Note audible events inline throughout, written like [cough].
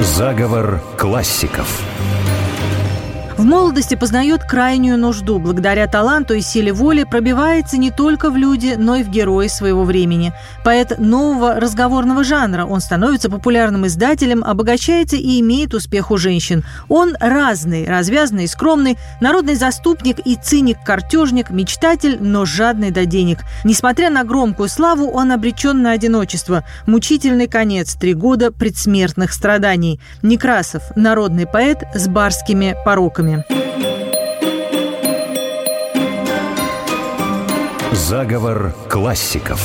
Заговор классиков. В молодости познает крайнюю нужду. Благодаря таланту и силе воли пробивается не только в люди, но и в герои своего времени. Поэт нового разговорного жанра. Он становится популярным издателем, обогащается и имеет успех у женщин. Он разный, развязный и скромный, народный заступник и циник-картежник, мечтатель, но жадный до денег. Несмотря на громкую славу, он обречен на одиночество. Мучительный конец, три года предсмертных страданий. Некрасов – народный поэт с барскими пороками ссылками. Заговор классиков.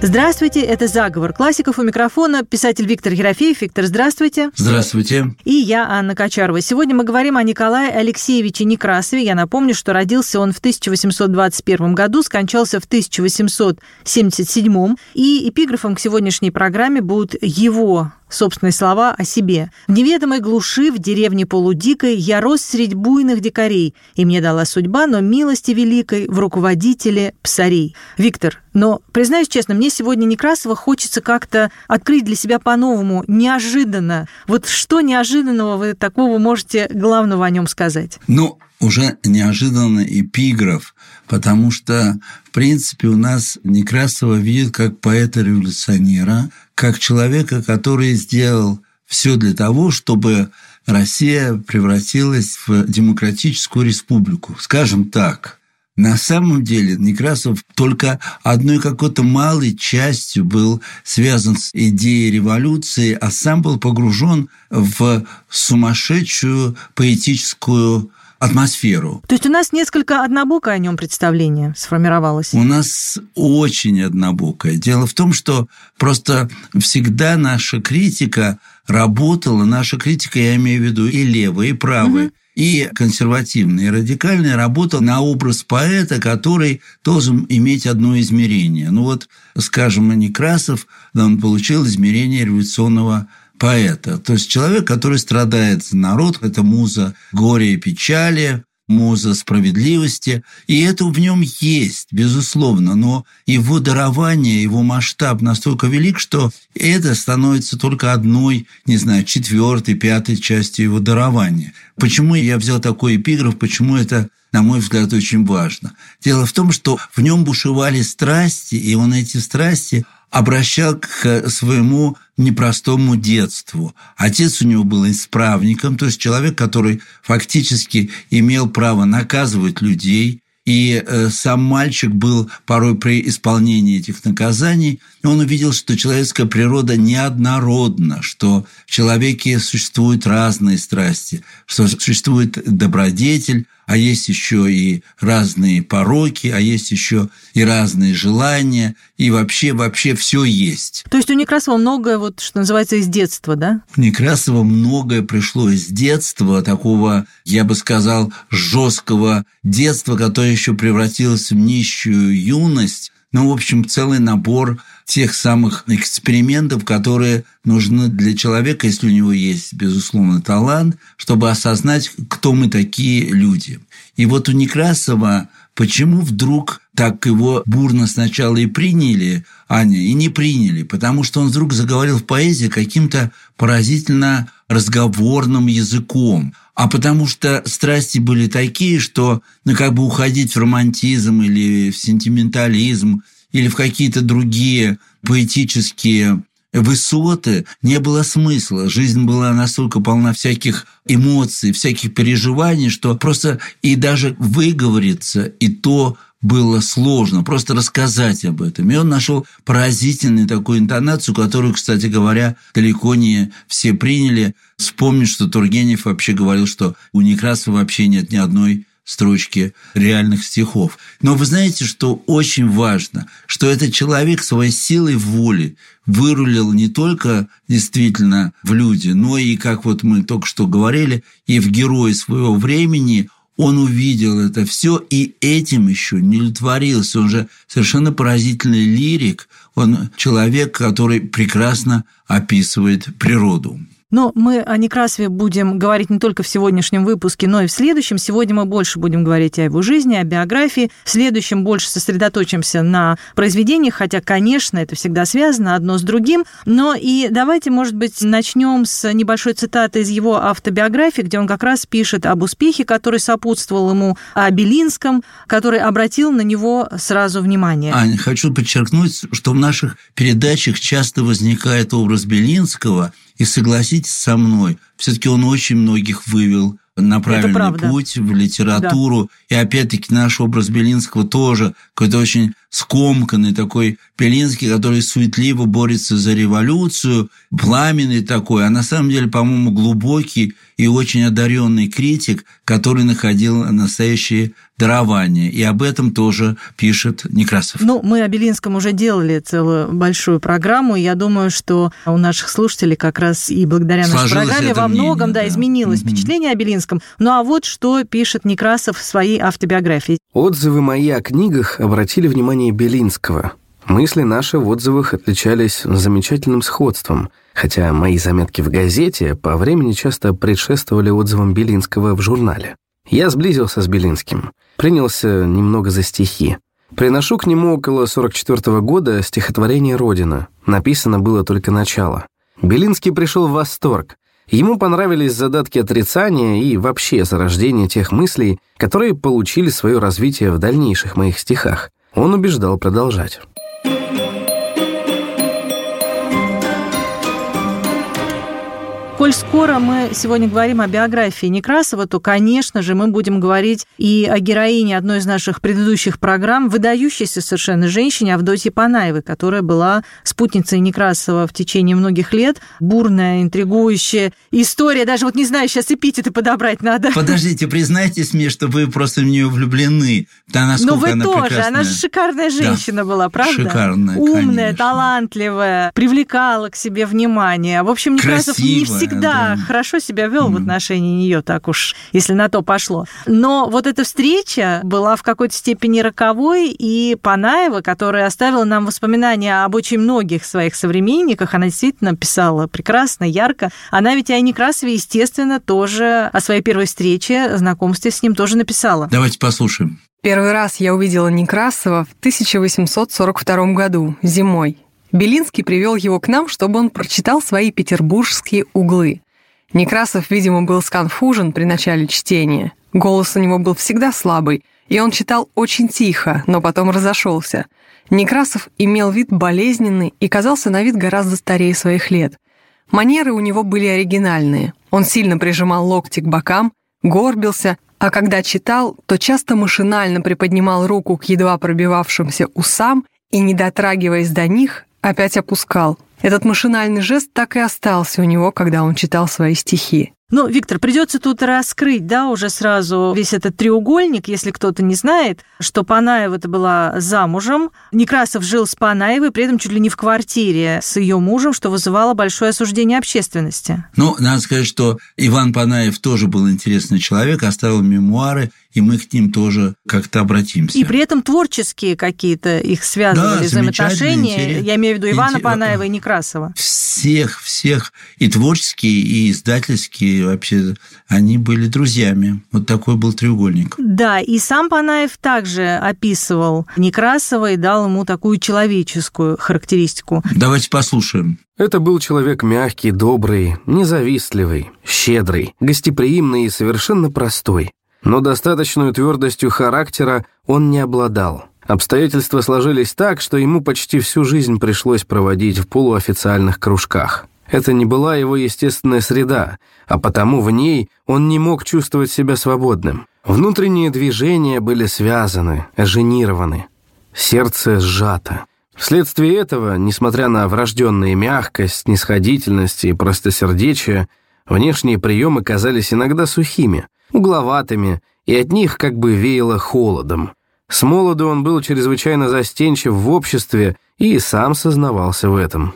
Здравствуйте, это «Заговор классиков» у микрофона писатель Виктор Ерофеев. Виктор, здравствуйте. Здравствуйте. И я, Анна Качарова. Сегодня мы говорим о Николае Алексеевиче Некрасове. Я напомню, что родился он в 1821 году, скончался в 1877. И эпиграфом к сегодняшней программе будут его собственные слова о себе. В неведомой глуши, в деревне полудикой, я рос средь буйных дикарей, и мне дала судьба, но милости великой в руководителе псарей. Виктор, но, признаюсь честно, мне сегодня Некрасова хочется как-то открыть для себя по-новому, неожиданно. Вот что неожиданного вы такого можете главного о нем сказать? Ну, уже неожиданно эпиграф, потому что, в принципе, у нас Некрасова видит как поэта-революционера, как человека, который сделал все для того, чтобы Россия превратилась в демократическую республику. Скажем так, на самом деле Некрасов только одной какой-то малой частью был связан с идеей революции, а сам был погружен в сумасшедшую поэтическую атмосферу. То есть у нас несколько однобокое о нем представление сформировалось? У нас очень однобокое. Дело в том, что просто всегда наша критика работала, наша критика, я имею в виду и левая, и правая, угу и консервативный, и радикальный работал на образ поэта, который должен иметь одно измерение. Ну вот, скажем, Некрасов, он получил измерение революционного поэта. То есть человек, который страдает за народ, это муза горя и печали, муза справедливости, и это в нем есть, безусловно, но его дарование, его масштаб настолько велик, что это становится только одной, не знаю, четвертой, пятой частью его дарования. Почему я взял такой эпиграф, почему это на мой взгляд, очень важно. Дело в том, что в нем бушевали страсти, и он эти страсти обращал к своему непростому детству. Отец у него был исправником, то есть человек, который фактически имел право наказывать людей, и э, сам мальчик был порой при исполнении этих наказаний, он увидел, что человеческая природа неоднородна, что в человеке существуют разные страсти, что существует добродетель, а есть еще и разные пороки, а есть еще и разные желания, и вообще, вообще все есть. То есть у Некрасова многое, вот, что называется, из детства, да? У Некрасова многое пришло из детства, такого, я бы сказал, жесткого детства, которое еще превратилось в нищую юность, ну, в общем, целый набор тех самых экспериментов, которые нужны для человека, если у него есть, безусловно, талант, чтобы осознать, кто мы такие люди. И вот у Некрасова почему вдруг так его бурно сначала и приняли, Аня, и не приняли, потому что он вдруг заговорил в поэзии каким-то поразительно разговорным языком, а потому что страсти были такие, что ну, как бы уходить в романтизм или в сентиментализм или в какие-то другие поэтические высоты не было смысла. Жизнь была настолько полна всяких эмоций, всяких переживаний, что просто и даже выговориться, и то было сложно, просто рассказать об этом. И он нашел поразительную такую интонацию, которую, кстати говоря, далеко не все приняли. Вспомнить, что Тургенев вообще говорил, что у Некрасова вообще нет ни одной строчки реальных стихов. Но вы знаете, что очень важно, что этот человек своей силой воли вырулил не только действительно в люди, но и, как вот мы только что говорили, и в герои своего времени – он увидел это все и этим еще не удовлетворился. Он же совершенно поразительный лирик. Он человек, который прекрасно описывает природу. Но мы о Некрасове будем говорить не только в сегодняшнем выпуске, но и в следующем. Сегодня мы больше будем говорить о его жизни, о биографии. В следующем больше сосредоточимся на произведениях, хотя, конечно, это всегда связано одно с другим. Но и давайте, может быть, начнем с небольшой цитаты из его автобиографии, где он как раз пишет об успехе, который сопутствовал ему, о Белинском, который обратил на него сразу внимание. Аня, хочу подчеркнуть, что в наших передачах часто возникает образ Белинского – и согласитесь со мной, все-таки он очень многих вывел на правильный путь в литературу. Да. И опять-таки наш образ Белинского тоже какой-то очень скомканный такой Белинский, который суетливо борется за революцию, пламенный такой, а на самом деле, по-моему, глубокий и очень одаренный критик, который находил настоящее дарование. И об этом тоже пишет Некрасов. Ну, мы о Белинском уже делали целую большую программу. И я думаю, что у наших слушателей как раз и благодаря Сложилось нашей программе во многом мнение, да, да, изменилось угу. впечатление о Белинском. Ну а вот что пишет Некрасов в своей автобиографии. Отзывы мои о книгах обратили внимание Белинского. Мысли наши в отзывах отличались замечательным сходством, хотя мои заметки в газете по времени часто предшествовали отзывам Белинского в журнале. Я сблизился с Белинским, принялся немного за стихи. Приношу к нему около 44 -го года стихотворение «Родина». Написано было только начало. Белинский пришел в восторг. Ему понравились задатки отрицания и вообще зарождение тех мыслей, которые получили свое развитие в дальнейших моих стихах. Он убеждал продолжать. Коль скоро мы сегодня говорим о биографии Некрасова, то, конечно же, мы будем говорить и о героине одной из наших предыдущих программ, выдающейся совершенно женщине Авдотье Панаевой, которая была спутницей Некрасова в течение многих лет. Бурная, интригующая история. Даже вот не знаю, сейчас эпитеты подобрать надо. Подождите, признайтесь мне, что вы просто в нее влюблены. Да, насколько Но вы она тоже. Прекрасная. Она же шикарная женщина да. была, правда? Шикарная, Умная, конечно. талантливая, привлекала к себе внимание. В общем, Некрасов Красивая. не всегда да. хорошо себя вел mm. в отношении нее, так уж, если на то пошло. Но вот эта встреча была в какой-то степени роковой, и Панаева, которая оставила нам воспоминания об очень многих своих современниках, она действительно писала прекрасно, ярко. Она ведь о Некрасове, естественно, тоже о своей первой встрече, знакомстве с ним тоже написала. Давайте послушаем. Первый раз я увидела Некрасова в 1842 году, зимой. Белинский привел его к нам, чтобы он прочитал свои петербургские углы. Некрасов, видимо, был сконфужен при начале чтения. Голос у него был всегда слабый, и он читал очень тихо, но потом разошелся. Некрасов имел вид болезненный и казался на вид гораздо старее своих лет. Манеры у него были оригинальные. Он сильно прижимал локти к бокам, горбился, а когда читал, то часто машинально приподнимал руку к едва пробивавшимся усам и, не дотрагиваясь до них, опять опускал. Этот машинальный жест так и остался у него, когда он читал свои стихи. Ну, Виктор, придется тут раскрыть, да, уже сразу весь этот треугольник, если кто-то не знает, что Панаева это была замужем. Некрасов жил с Панаевой, при этом чуть ли не в квартире с ее мужем, что вызывало большое осуждение общественности. Ну, надо сказать, что Иван Панаев тоже был интересный человек, оставил мемуары, и мы к ним тоже как-то обратимся. И при этом творческие какие-то их связывали да, взаимоотношения. Я имею в виду Ивана Интерес... Панаева и Некрасова. Всех, всех, и творческие, и издательские вообще, они были друзьями. Вот такой был треугольник. Да, и сам Панаев также описывал Некрасова и дал ему такую человеческую характеристику. Давайте послушаем. Это был человек мягкий, добрый, независтливый, щедрый, гостеприимный и совершенно простой но достаточную твердостью характера он не обладал. Обстоятельства сложились так, что ему почти всю жизнь пришлось проводить в полуофициальных кружках. Это не была его естественная среда, а потому в ней он не мог чувствовать себя свободным. Внутренние движения были связаны, оженированы. Сердце сжато. Вследствие этого, несмотря на врожденную мягкость, снисходительность и простосердечие, внешние приемы казались иногда сухими – угловатыми, и от них как бы веяло холодом. С молоду он был чрезвычайно застенчив в обществе и сам сознавался в этом.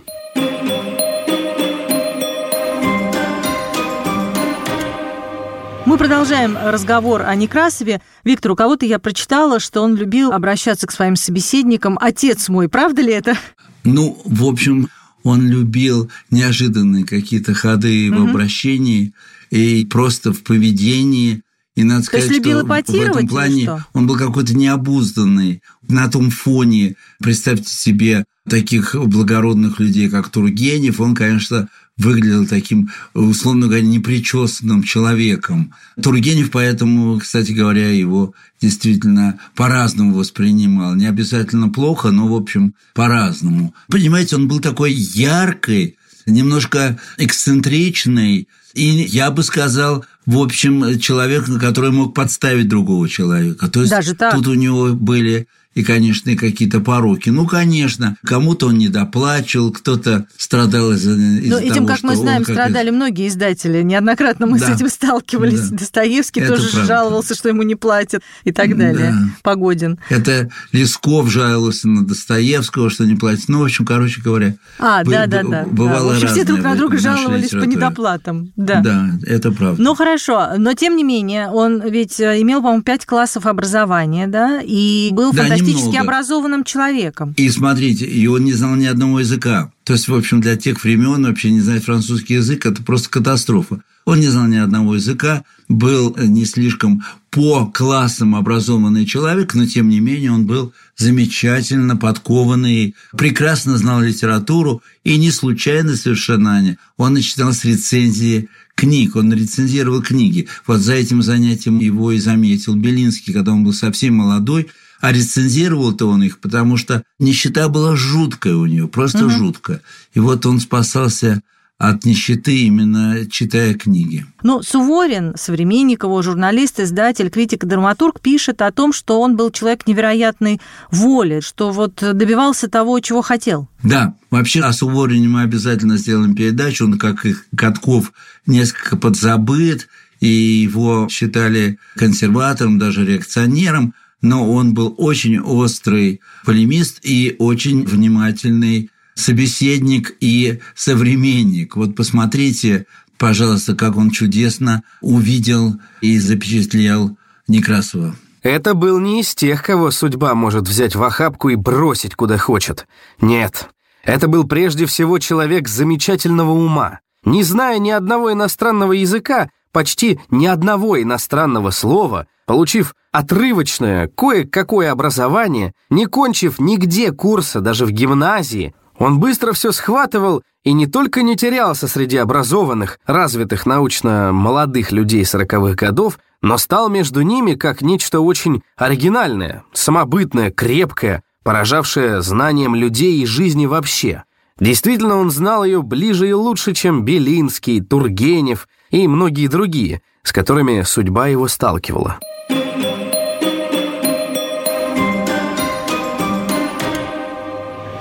Мы продолжаем разговор о Некрасове. Виктор, у кого-то я прочитала, что он любил обращаться к своим собеседникам. Отец мой, правда ли это? Ну, в общем, он любил неожиданные какие-то ходы в обращении и просто в поведении. И надо сказать, есть любил что в этом плане что? он был какой-то необузданный. На том фоне, представьте себе, таких благородных людей, как Тургенев, он, конечно, выглядел таким, условно говоря, непричесанным человеком. Тургенев поэтому, кстати говоря, его действительно по-разному воспринимал. Не обязательно плохо, но, в общем, по-разному. Понимаете, он был такой яркий, немножко эксцентричный, и я бы сказал, в общем, человек, который мог подставить другого человека. То есть Даже так? тут у него были и, конечно, и какие-то пороки. Ну, конечно, кому-то он недоплачивал, кто-то страдал из-за из того, этим, как мы знаем, как страдали многие издатели. Неоднократно мы с Да. этим сталкивались. Да. Достоевский Это тоже правда. жаловался, что ему не платят и так далее. Да. Погодин. Это Лесков жаловался на Достоевского, что не платит. Ну, в общем, короче говоря, А, да, да, да. бывало В общем, все друг на друга жаловались по недоплатам. Да. да, это правда. Ну хорошо, но тем не менее, он ведь э, имел, по-моему, пять классов образования, да, и был Да, фантастически немного. образованным человеком. И смотрите, и он не знал ни одного языка. То есть, в общем, для тех времен вообще не знать французский язык – это просто катастрофа. Он не знал ни одного языка, был не слишком по классам образованный человек, но тем не менее он был замечательно подкованный, прекрасно знал литературу, и не случайно совершенно, он начинал с рецензии книг, он рецензировал книги. Вот за этим занятием его и заметил Белинский, когда он был совсем молодой, а рецензировал-то он их, потому что нищета была жуткая у него, просто жуткая. И вот он спасался от нищеты именно читая книги. Ну, Суворин, современник его, журналист, издатель, критик и драматург, пишет о том, что он был человек невероятной воли, что вот добивался того, чего хотел. Да, вообще о Суворине мы обязательно сделаем передачу, он, как и Катков, несколько подзабыт, и его считали консерватором, даже реакционером, но он был очень острый полемист и очень внимательный собеседник и современник. Вот посмотрите, пожалуйста, как он чудесно увидел и запечатлел Некрасова. Это был не из тех, кого судьба может взять в охапку и бросить куда хочет. Нет, это был прежде всего человек замечательного ума. Не зная ни одного иностранного языка, почти ни одного иностранного слова, получив отрывочное, кое-какое образование, не кончив нигде курса, даже в гимназии, он быстро все схватывал и не только не терялся среди образованных, развитых научно молодых людей сороковых годов, но стал между ними как нечто очень оригинальное, самобытное, крепкое, поражавшее знанием людей и жизни вообще. Действительно, он знал ее ближе и лучше, чем Белинский, Тургенев и многие другие, с которыми судьба его сталкивала.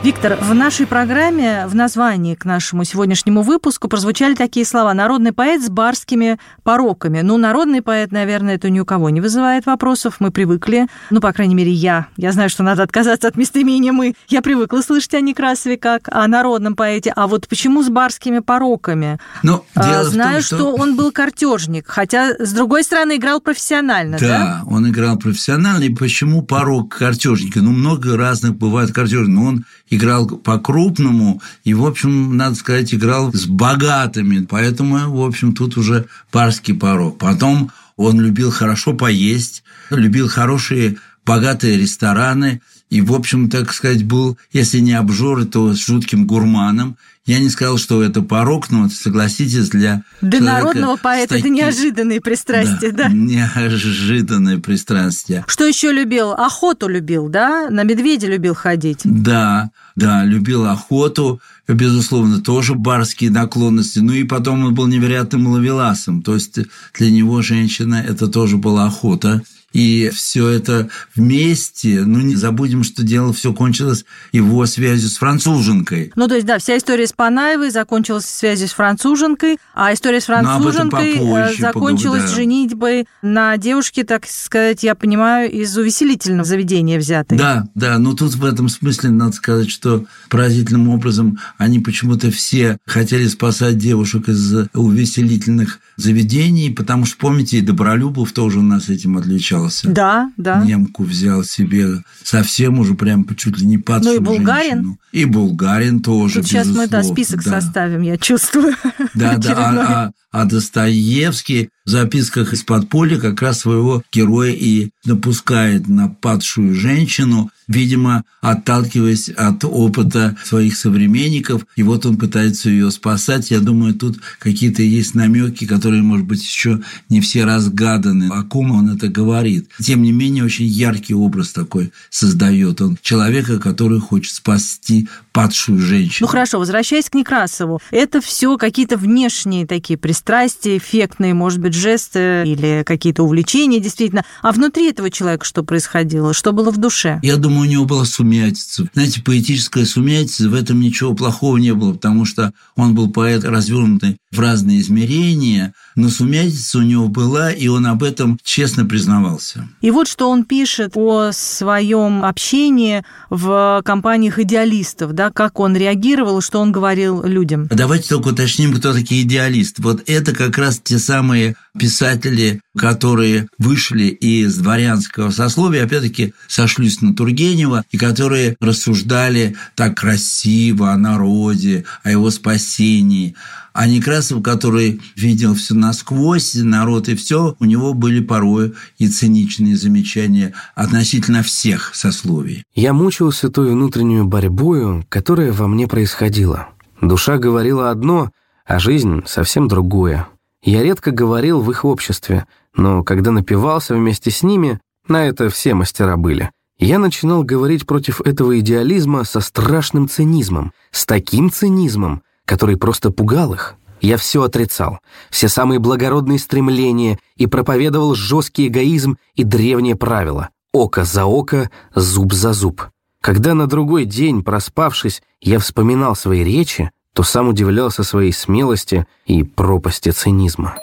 Виктор, в нашей программе, в названии к нашему сегодняшнему выпуску прозвучали такие слова «народный поэт с барскими пороками». Ну, народный поэт, наверное, это ни у кого не вызывает вопросов, мы привыкли, ну, по крайней мере, я. Я знаю, что надо отказаться от местоимения «мы». Я привыкла слышать о Некрасове как о народном поэте. А вот почему с барскими пороками? Но А, в том, Знаю, что... он был картежник, хотя, с другой стороны, играл профессионально, да? Да, он играл профессионально. И почему порог картежника? Ну, много разных бывает картежников. Но он играл по-крупному и, в общем, надо сказать, играл с богатыми. Поэтому, в общем, тут уже барский порог. Потом он любил хорошо поесть, любил хорошие богатые рестораны и, в общем, так сказать, был, если не обжор, то с жутким гурманом. Я не сказал, что это порог, но согласитесь, для Для народного поэта это таким- неожиданные пристрастия, да? Неожиданное пристрастие. Что еще любил? Охоту любил, да? На медведя любил ходить. Да, да, любил охоту, безусловно, тоже барские наклонности. Ну и потом он был невероятным ловеласом. То есть для него женщина – это тоже была охота. И все это вместе, ну не забудем, что дело все кончилось его связью с француженкой. Ну, то есть, да, вся история с Панаевой закончилась связью с француженкой, а история с француженкой попозже э, закончилась поговорим, да. женитьбой на девушке, так сказать, я понимаю, из увеселительного заведения взятой. Да, да, но тут в этом смысле надо сказать, что поразительным образом они почему-то все хотели спасать девушек из увеселительных заведений, потому что, помните, и Добролюбов тоже у нас этим отличался. Остался. Да, да. Немку взял себе совсем уже прям чуть ли не падшую Ну и Булгарин. женщину. И Булгарин тоже, Тут сейчас мы, да, безусловно, список да. составим, я чувствую. Да, да, а, а- а Достоевский в записках из подполья как раз своего героя и напускает на падшую женщину, видимо, отталкиваясь от опыта своих современников, и вот он пытается ее спасать. Я думаю, тут какие-то есть намеки, которые, может быть, еще не все разгаданы, о ком он это говорит. Тем не менее, очень яркий образ такой создает он человека, который хочет спасти падшую женщину. Ну хорошо, возвращаясь к Некрасову, это все какие-то внешние такие пристрастия, эффектные, может быть, жесты или какие-то увлечения, действительно. А внутри этого человека что происходило? Что было в душе? Я думаю, у него была сумятица. Знаете, поэтическая сумятица, в этом ничего плохого не было, потому что он был поэт, развернутый в разные измерения, но сумятица у него была, и он об этом честно признавался. И вот что он пишет о своем общении в компаниях идеалистов, да, как он реагировал, что он говорил людям. Давайте только уточним, кто такие идеалисты. Вот это как раз те самые писатели, которые вышли из дворянского сословия, опять-таки сошлись на Тургенева, и которые рассуждали так красиво о народе, о его спасении. А Некрасов, который видел все насквозь, народ и все, у него были порой и циничные замечания относительно всех сословий. Я мучился той внутреннюю борьбою, которая во мне происходила. Душа говорила одно, а жизнь совсем другое. Я редко говорил в их обществе, но когда напивался вместе с ними, на это все мастера были. Я начинал говорить против этого идеализма со страшным цинизмом, с таким цинизмом, который просто пугал их. Я все отрицал, все самые благородные стремления и проповедовал жесткий эгоизм и древние правила «око за око, зуб за зуб». Когда на другой день, проспавшись, я вспоминал свои речи, то сам удивлялся своей смелости и пропасти цинизма.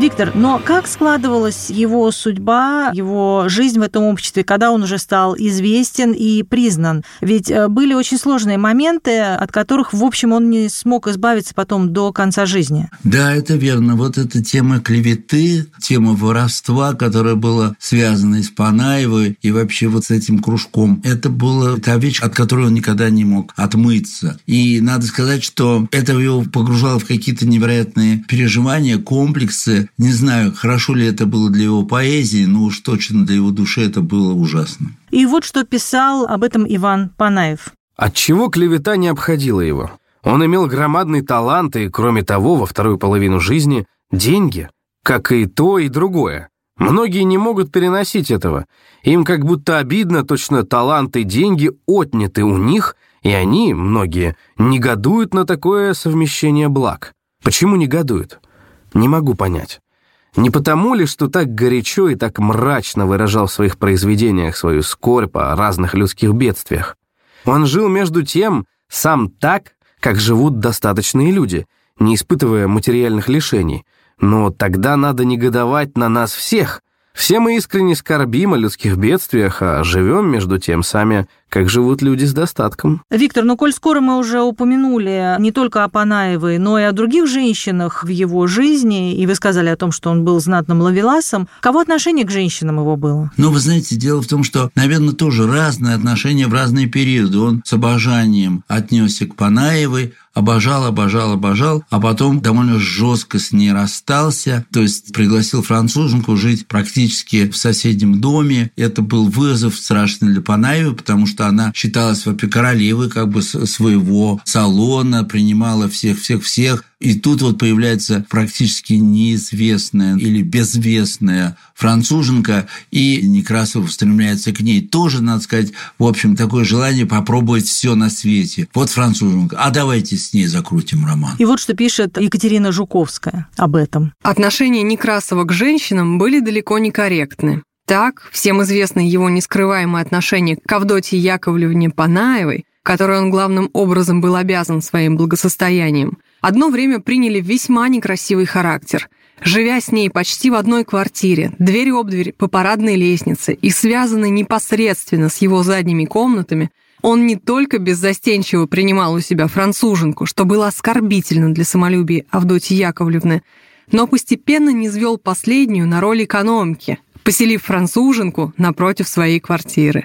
Виктор, но как складывалась его судьба, его жизнь в этом обществе, когда он уже стал известен и признан? Ведь э, были очень сложные моменты, от которых, в общем, он не смог избавиться потом до конца жизни. Да, это верно. Вот эта тема клеветы, тема воровства, которая была связана с Панаевой, и вообще вот с этим кружком, это была та вещь, от которой он никогда не мог отмыться. И надо сказать, что это его погружало в какие-то невероятные переживания, комплексы. Не знаю, хорошо ли это было для его поэзии, но уж точно для его души это было ужасно. И вот что писал об этом Иван Панаев. Отчего клевета не обходила его? Он имел громадный талант и, кроме того, во вторую половину жизни – деньги, как и то, и другое. Многие не могут переносить этого. Им как будто обидно, точно талант и деньги отняты у них, и они, многие, негодуют на такое совмещение благ. Почему негодуют? Не могу понять. Не потому ли, что так горячо и так мрачно выражал в своих произведениях свою скорбь о разных людских бедствиях? Он жил между тем сам так, как живут достаточные люди, не испытывая материальных лишений. Но тогда надо негодовать на нас всех. Все мы искренне скорбим о людских бедствиях, а живем между тем сами, как живут люди с достатком. Виктор, ну коль скоро мы уже упомянули не только о Панаевой, но и о других женщинах в его жизни, и вы сказали о том, что он был знатным ловеласом, кого отношение к женщинам его было? Но вы знаете, дело в том, что, наверное, тоже разные отношения в разные периоды. Он с обожанием отнесся к Панаевой, обожал, обожал, обожал, а потом довольно жестко с ней расстался, то есть пригласил француженку жить практически в соседнем доме. Это был вызов страшный для Панаевой, потому что она считалась вообще королевой как бы своего салона, принимала всех-всех-всех. И тут вот появляется практически неизвестная или безвестная француженка, и Некрасов устремляется к ней. Тоже, надо сказать, в общем, такое желание попробовать все на свете. Вот француженка, а давайте с ней закрутим роман. И вот что пишет Екатерина Жуковская об этом. Отношения Некрасова к женщинам были далеко не корректны. Так, всем известно его нескрываемое отношение к Авдотье Яковлевне Панаевой, которой он главным образом был обязан своим благосостоянием, одно время приняли весьма некрасивый характер. Живя с ней почти в одной квартире, дверь об дверь по парадной лестнице и связанной непосредственно с его задними комнатами, Он не только беззастенчиво принимал у себя француженку, что было оскорбительно для самолюбия Авдотьи Яковлевны, но постепенно низвел последнюю на роль экономки, поселив француженку напротив своей квартиры.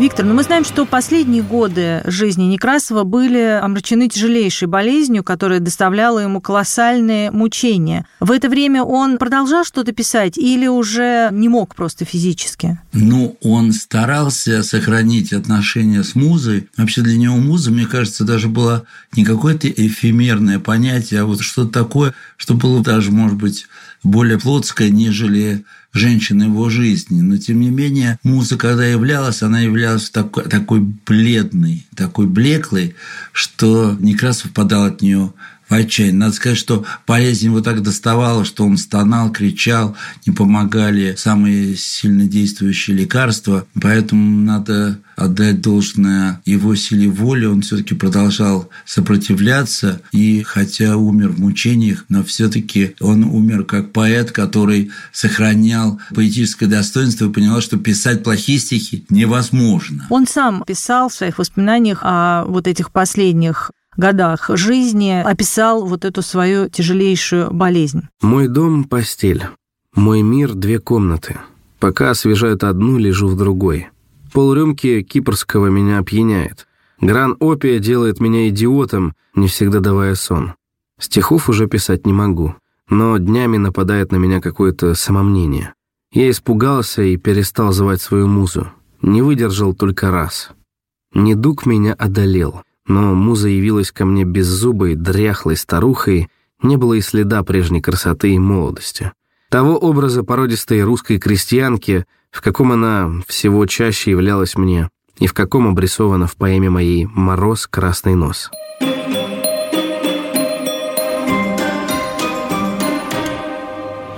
Виктор, ну мы знаем, что последние годы жизни Некрасова были омрачены тяжелейшей болезнью, которая доставляла ему колоссальные мучения. В это время он продолжал что-то писать или уже не мог просто физически? Ну, он старался сохранить отношения с музой. Вообще для него муза, мне кажется, даже было не какое-то эфемерное понятие, а вот что-то такое, что было даже, может быть, более плотское, нежели женщин его жизни. Но, тем не менее, музыка, когда являлась, она являлась такой, такой бледной, такой блеклой, что Некрасов подал от нее в отчаяние. Надо сказать, что болезнь его так доставала, что он стонал, кричал, не помогали самые сильно действующие лекарства. Поэтому надо отдать должное его силе воли. Он все-таки продолжал сопротивляться. И хотя умер в мучениях, но все-таки он умер как поэт, который сохранял поэтическое достоинство и понял, что писать плохие стихи невозможно. Он сам писал в своих воспоминаниях о вот этих последних годах жизни описал вот эту свою тяжелейшую болезнь. «Мой дом – постель. Мой мир – две комнаты. Пока освежают одну, лежу в другой. Полрюмки кипрского меня опьяняет. Гран опия делает меня идиотом, не всегда давая сон. Стихов уже писать не могу, но днями нападает на меня какое-то самомнение. Я испугался и перестал звать свою музу. Не выдержал только раз. Недуг меня одолел но муза явилась ко мне беззубой, дряхлой старухой, не было и следа прежней красоты и молодости. Того образа породистой русской крестьянки, в каком она всего чаще являлась мне, и в каком обрисована в поэме моей «Мороз, красный нос».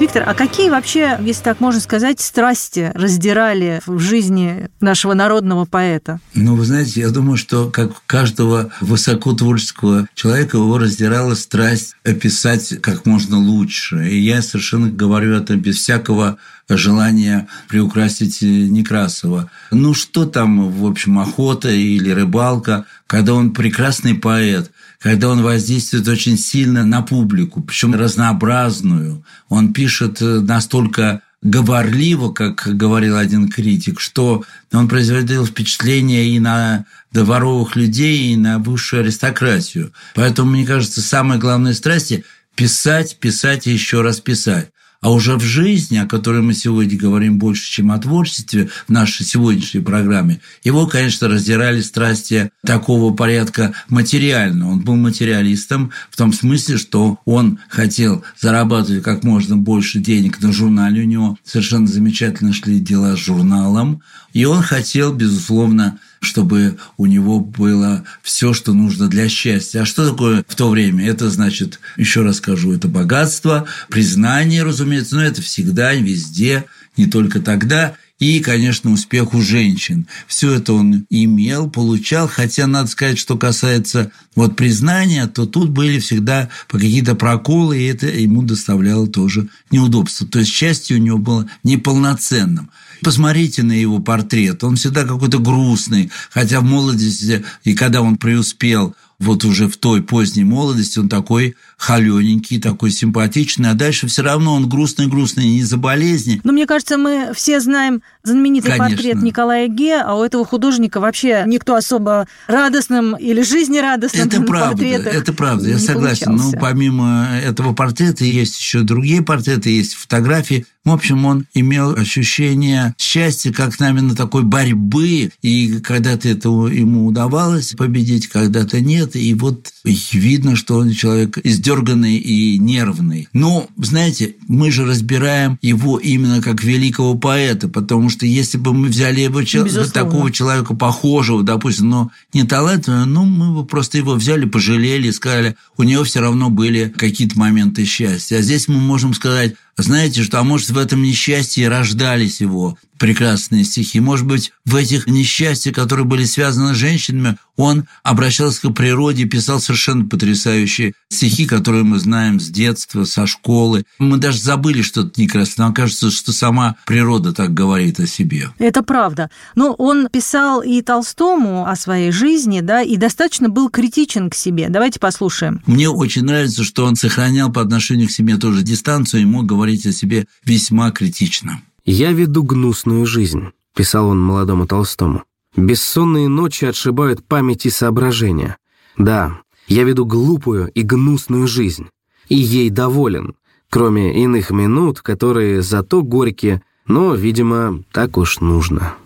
Виктор, а какие вообще, если так можно сказать, страсти раздирали в жизни нашего народного поэта? Ну, вы знаете, я думаю, что как каждого высокотворческого человека его раздирала страсть описать как можно лучше. И я совершенно говорю это без всякого желания приукрасить Некрасова. Ну, что там, в общем, охота или рыбалка, когда он прекрасный поэт – когда он воздействует очень сильно на публику, причем разнообразную. Он пишет э, настолько говорливо, как говорил один критик, что он производил впечатление и на дворовых людей, и на высшую аристократию. Поэтому, мне кажется, самая главная страсть – писать, писать и еще раз писать. А уже в жизни, о которой мы сегодня говорим больше, чем о творчестве в нашей сегодняшней программе, его, конечно, раздирали страсти такого порядка материального. Он был материалистом в том смысле, что он хотел зарабатывать как можно больше денег на журнале. У него совершенно замечательно шли дела с журналом. И он хотел, безусловно, чтобы у него было все, что нужно для счастья. А что такое в то время? Это значит, еще раз скажу, это богатство, признание, разумеется, но это всегда, везде, не только тогда и, конечно, успех у женщин. Все это он имел, получал, хотя, надо сказать, что касается вот признания, то тут были всегда какие-то проколы, и это ему доставляло тоже неудобства. То есть счастье у него было неполноценным. Посмотрите на его портрет, он всегда какой-то грустный, хотя в молодости, и когда он преуспел, вот уже в той поздней молодости он такой холененький, такой симпатичный, а дальше все равно он грустный-грустный не из-за болезни. Но мне кажется, мы все знаем знаменитый Конечно. портрет Николая Ге, а у этого художника вообще никто особо радостным или жизнерадостным Это правда, это правда, я согласен. Получался. Но помимо этого портрета есть еще другие портреты, есть фотографии. В общем, он имел ощущение счастья, как именно такой борьбы, и когда-то это ему удавалось победить, когда-то нет, и вот видно, что он человек издерганный и нервный. Но, знаете, мы же разбираем его именно как великого поэта, потому что если бы мы взяли его Безусловно. такого человека похожего, допустим, но не талантливого, ну, мы бы просто его взяли, пожалели, сказали, у него все равно были какие-то моменты счастья. А здесь мы можем сказать, знаете, что, а может, в этом несчастье рождались его прекрасные стихи. Может быть, в этих несчастьях, которые были связаны с женщинами, он обращался к природе, писал совершенно потрясающие стихи, которые мы знаем с детства, со школы. Мы даже забыли, что это Некрасов. Нам кажется, что сама природа так говорит о себе. Это правда. Но он писал и Толстому о своей жизни, да, и достаточно был критичен к себе. Давайте послушаем. Мне очень нравится, что он сохранял по отношению к себе тоже дистанцию и мог говорить о себе весьма критично. «Я веду гнусную жизнь», – писал он молодому Толстому. «Бессонные ночи отшибают память и соображения. Да, я веду глупую и гнусную жизнь, и ей доволен, кроме иных минут, которые зато горькие, но, видимо, так уж нужно».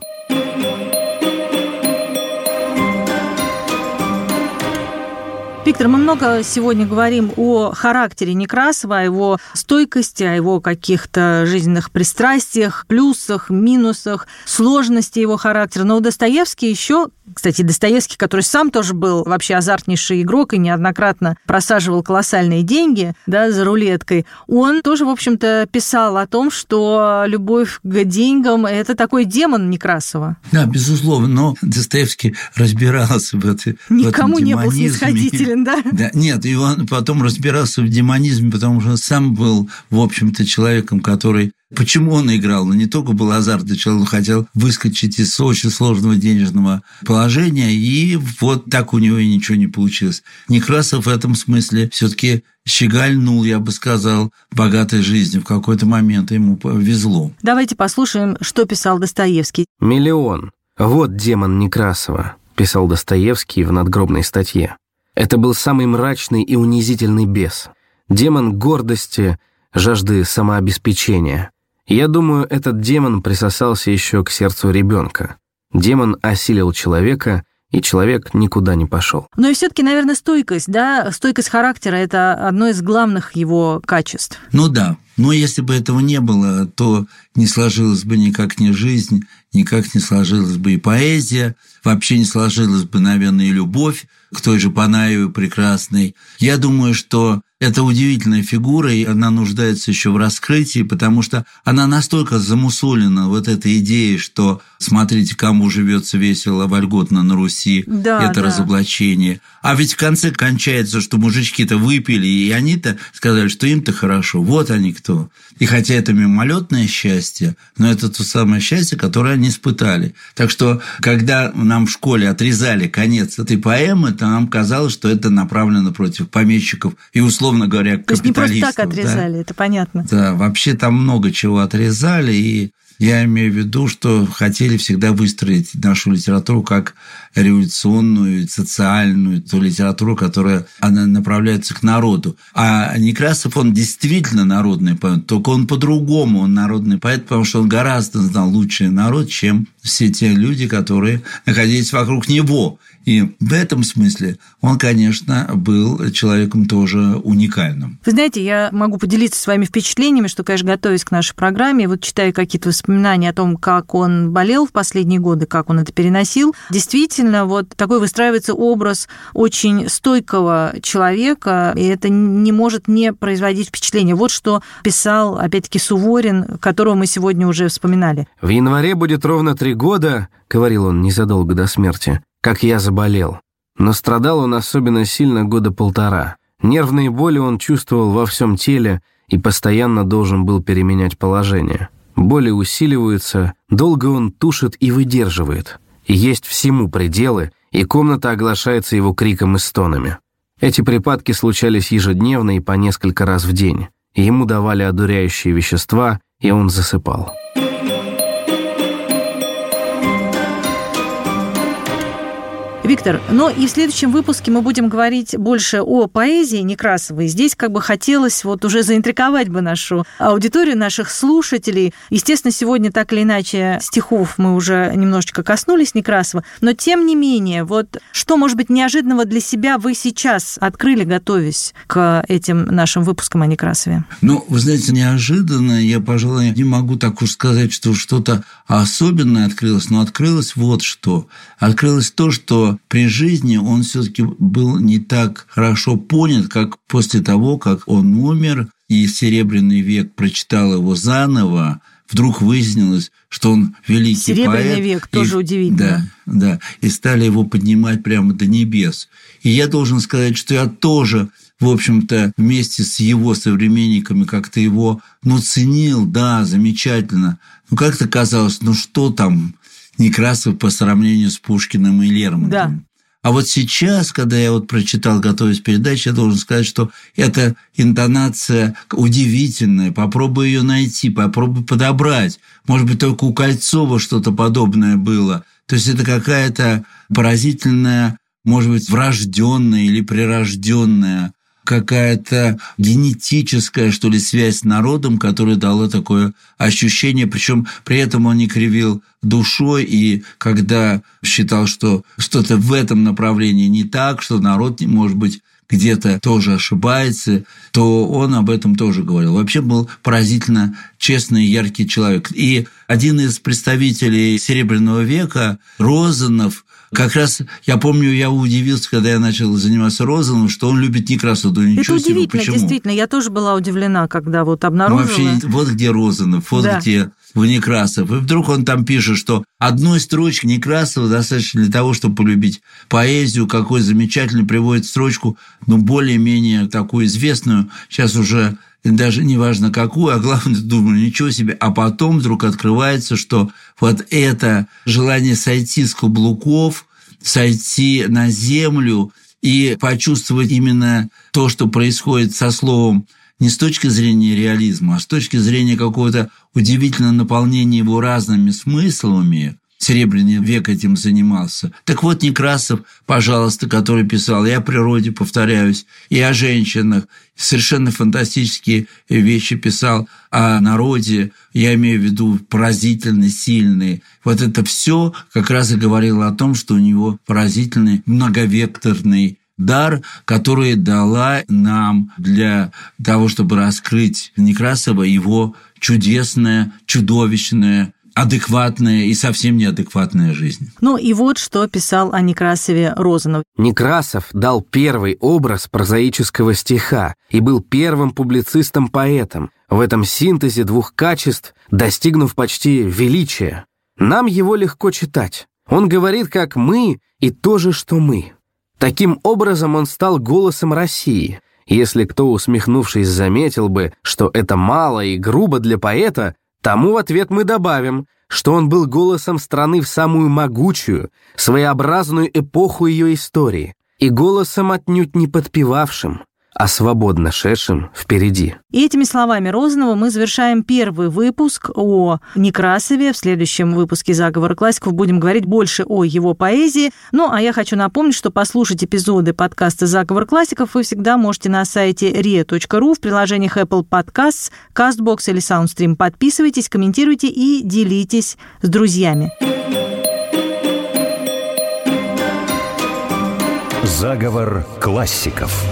Виктор, мы много сегодня говорим о характере Некрасова, о его стойкости, о его каких-то жизненных пристрастиях, плюсах, минусах, сложности его характера. Но у Достоевский еще, кстати, Достоевский, который сам тоже был вообще азартнейший игрок и неоднократно просаживал колоссальные деньги да, за рулеткой, он тоже, в общем-то, писал о том, что любовь к деньгам – это такой демон Некрасова. Да, безусловно, но Достоевский разбирался в, это, Никому в этом не был снисходителен, да? Да, нет, и он потом разбирался в демонизме, потому что сам был, в общем-то, человеком, который Почему он играл? Ну, не только был азартный человек, он хотел выскочить из очень сложного денежного положения, и вот так у него и ничего не получилось. Некрасов в этом смысле все таки щегольнул, я бы сказал, богатой жизнью. В какой-то момент ему повезло. Давайте послушаем, что писал Достоевский. «Миллион. Вот демон Некрасова», – писал Достоевский в надгробной статье. Это был самый мрачный и унизительный бес. Демон гордости, жажды самообеспечения. Я думаю, этот демон присосался еще к сердцу ребенка. Демон осилил человека, и человек никуда не пошел. Но и все-таки, наверное, стойкость, да, стойкость характера – это одно из главных его качеств. Ну да, но если бы этого не было, то не сложилась бы никак ни жизнь, никак не сложилась бы и поэзия, вообще не сложилась бы, наверное, и любовь к той же Панаеву прекрасной. Я думаю, что это удивительная фигура, и она нуждается еще в раскрытии, потому что она настолько замусолена вот этой идеей, что смотрите, кому живется весело, вольготно на Руси, да, это да. разоблачение. А ведь в конце кончается, что мужички-то выпили, и они-то сказали, что им-то хорошо, вот они кто. И хотя это мимолетное счастье, но это то самое счастье, которое они испытали. Так что, когда нам в школе отрезали конец этой поэмы, то нам казалось, что это направлено против помещиков и, условно говоря, То есть не просто так капиталистов, да. отрезали, это понятно. Да, вообще там много чего отрезали, и я имею в виду, что хотели всегда выстроить нашу литературу как революционную, социальную, ту литературу, которая она направляется к народу. А Некрасов, он действительно народный поэт, только он по-другому, он народный поэт, потому что он гораздо знал лучший народ, чем все те люди, которые находились вокруг него. И в этом смысле он, конечно, был человеком тоже уникальным. Вы знаете, я могу поделиться с вами впечатлениями, что, конечно, готовясь к нашей программе, вот читаю какие-то воспоминания о том, как он болел в последние годы, как он это переносил. Действительно, вот такой выстраивается образ очень стойкого человека, и это не может не производить впечатление. Вот что писал, опять-таки, Суворин, которого мы сегодня уже вспоминали. «В январе будет ровно три года», — говорил он незадолго до смерти, «как я заболел. Но страдал он особенно сильно года полтора. Нервные боли он чувствовал во всем теле и постоянно должен был переменять положение. Боли усиливаются, долго он тушит и выдерживает. И есть всему пределы, и комната оглашается его криком и стонами. Эти припадки случались ежедневно и по несколько раз в день. Ему давали одуряющие вещества, и он засыпал. Виктор, но и в следующем выпуске мы будем говорить больше о поэзии Некрасовой. Здесь как бы хотелось вот уже заинтриговать бы нашу аудиторию, наших слушателей. Естественно, сегодня так или иначе стихов мы уже немножечко коснулись Некрасова, но тем не менее, вот что, может быть, неожиданного для себя вы сейчас открыли, готовясь к этим нашим выпускам о Некрасове? Ну, вы знаете, неожиданно, я, пожалуй, не могу так уж сказать, что что-то особенное открылось, но открылось вот что. Открылось то, что что при жизни он все-таки был не так хорошо понят, как после того, как он умер, и Серебряный век прочитал его заново, вдруг выяснилось, что он великий Серебряный поэт. век тоже и, удивительно. Да, да. И стали его поднимать прямо до небес. И я должен сказать, что я тоже в общем-то, вместе с его современниками как-то его, ну, ценил, да, замечательно. Ну, как-то казалось, ну, что там Некрасов по сравнению с Пушкиным и Лермонтовым. Да. А вот сейчас, когда я вот прочитал, готовясь к передаче, я должен сказать, что эта интонация удивительная. Попробуй ее найти, попробуй подобрать. Может быть, только у Кольцова что-то подобное было. То есть это какая-то поразительная, может быть, врожденная или прирожденная какая-то генетическая, что ли, связь с народом, которая дала такое ощущение. Причем при этом он не кривил душой, и когда считал, что что-то в этом направлении не так, что народ, может быть, где-то тоже ошибается, то он об этом тоже говорил. Вообще был поразительно честный и яркий человек. И один из представителей Серебряного века, Розанов, как раз я помню, я удивился, когда я начал заниматься Розаном, что он любит Некрасова. Да ничего Это себе, удивительно, почему? действительно. Я тоже была удивлена, когда вот Ну, обнаружила. вообще, вот где Розанов, вот Да. где Некрасов. И вдруг он там пишет, что одной строчки Некрасова достаточно для того, чтобы полюбить поэзию, какой замечательно приводит строчку, ну, более-менее такую известную, сейчас уже даже не важно какую, а главное, [laughs] думаю, ничего себе. А потом вдруг открывается, что вот это желание сойти с каблуков, сойти на землю и почувствовать именно то, что происходит со словом не с точки зрения реализма, а с точки зрения какого-то удивительного наполнения его разными смыслами. Серебряный век этим занимался. Так вот, Некрасов, пожалуйста, который писал и о природе, повторяюсь, и о женщинах, совершенно фантастические вещи писал о народе, я имею в виду поразительно сильные. Вот это все как раз и говорило о том, что у него поразительный многовекторный дар, который дала нам для того, чтобы раскрыть Некрасова его чудесная, чудовищная, адекватная и совсем неадекватная жизнь. Ну и вот что писал о Некрасове Розанов. Некрасов дал первый образ прозаического стиха и был первым публицистом-поэтом, в этом синтезе двух качеств, достигнув почти величия. Нам его легко читать. Он говорит, как мы, и то же, что мы. Таким образом он стал голосом России. Если кто, усмехнувшись, заметил бы, что это мало и грубо для поэта, тому в ответ мы добавим, что он был голосом страны в самую могучую, своеобразную эпоху ее истории, и голосом отнюдь не подпевавшим, а свободно шедшим впереди. И этими словами Розанова мы завершаем первый выпуск о Некрасове. В следующем выпуске «Заговора классиков» будем говорить больше о его поэзии. Ну, а я хочу напомнить, что послушать эпизоды подкаста «Заговор классиков» вы всегда можете на сайте ria.ru в приложениях Apple Podcasts, CastBox или SoundStream. Подписывайтесь, комментируйте и делитесь с друзьями. Заговор классиков.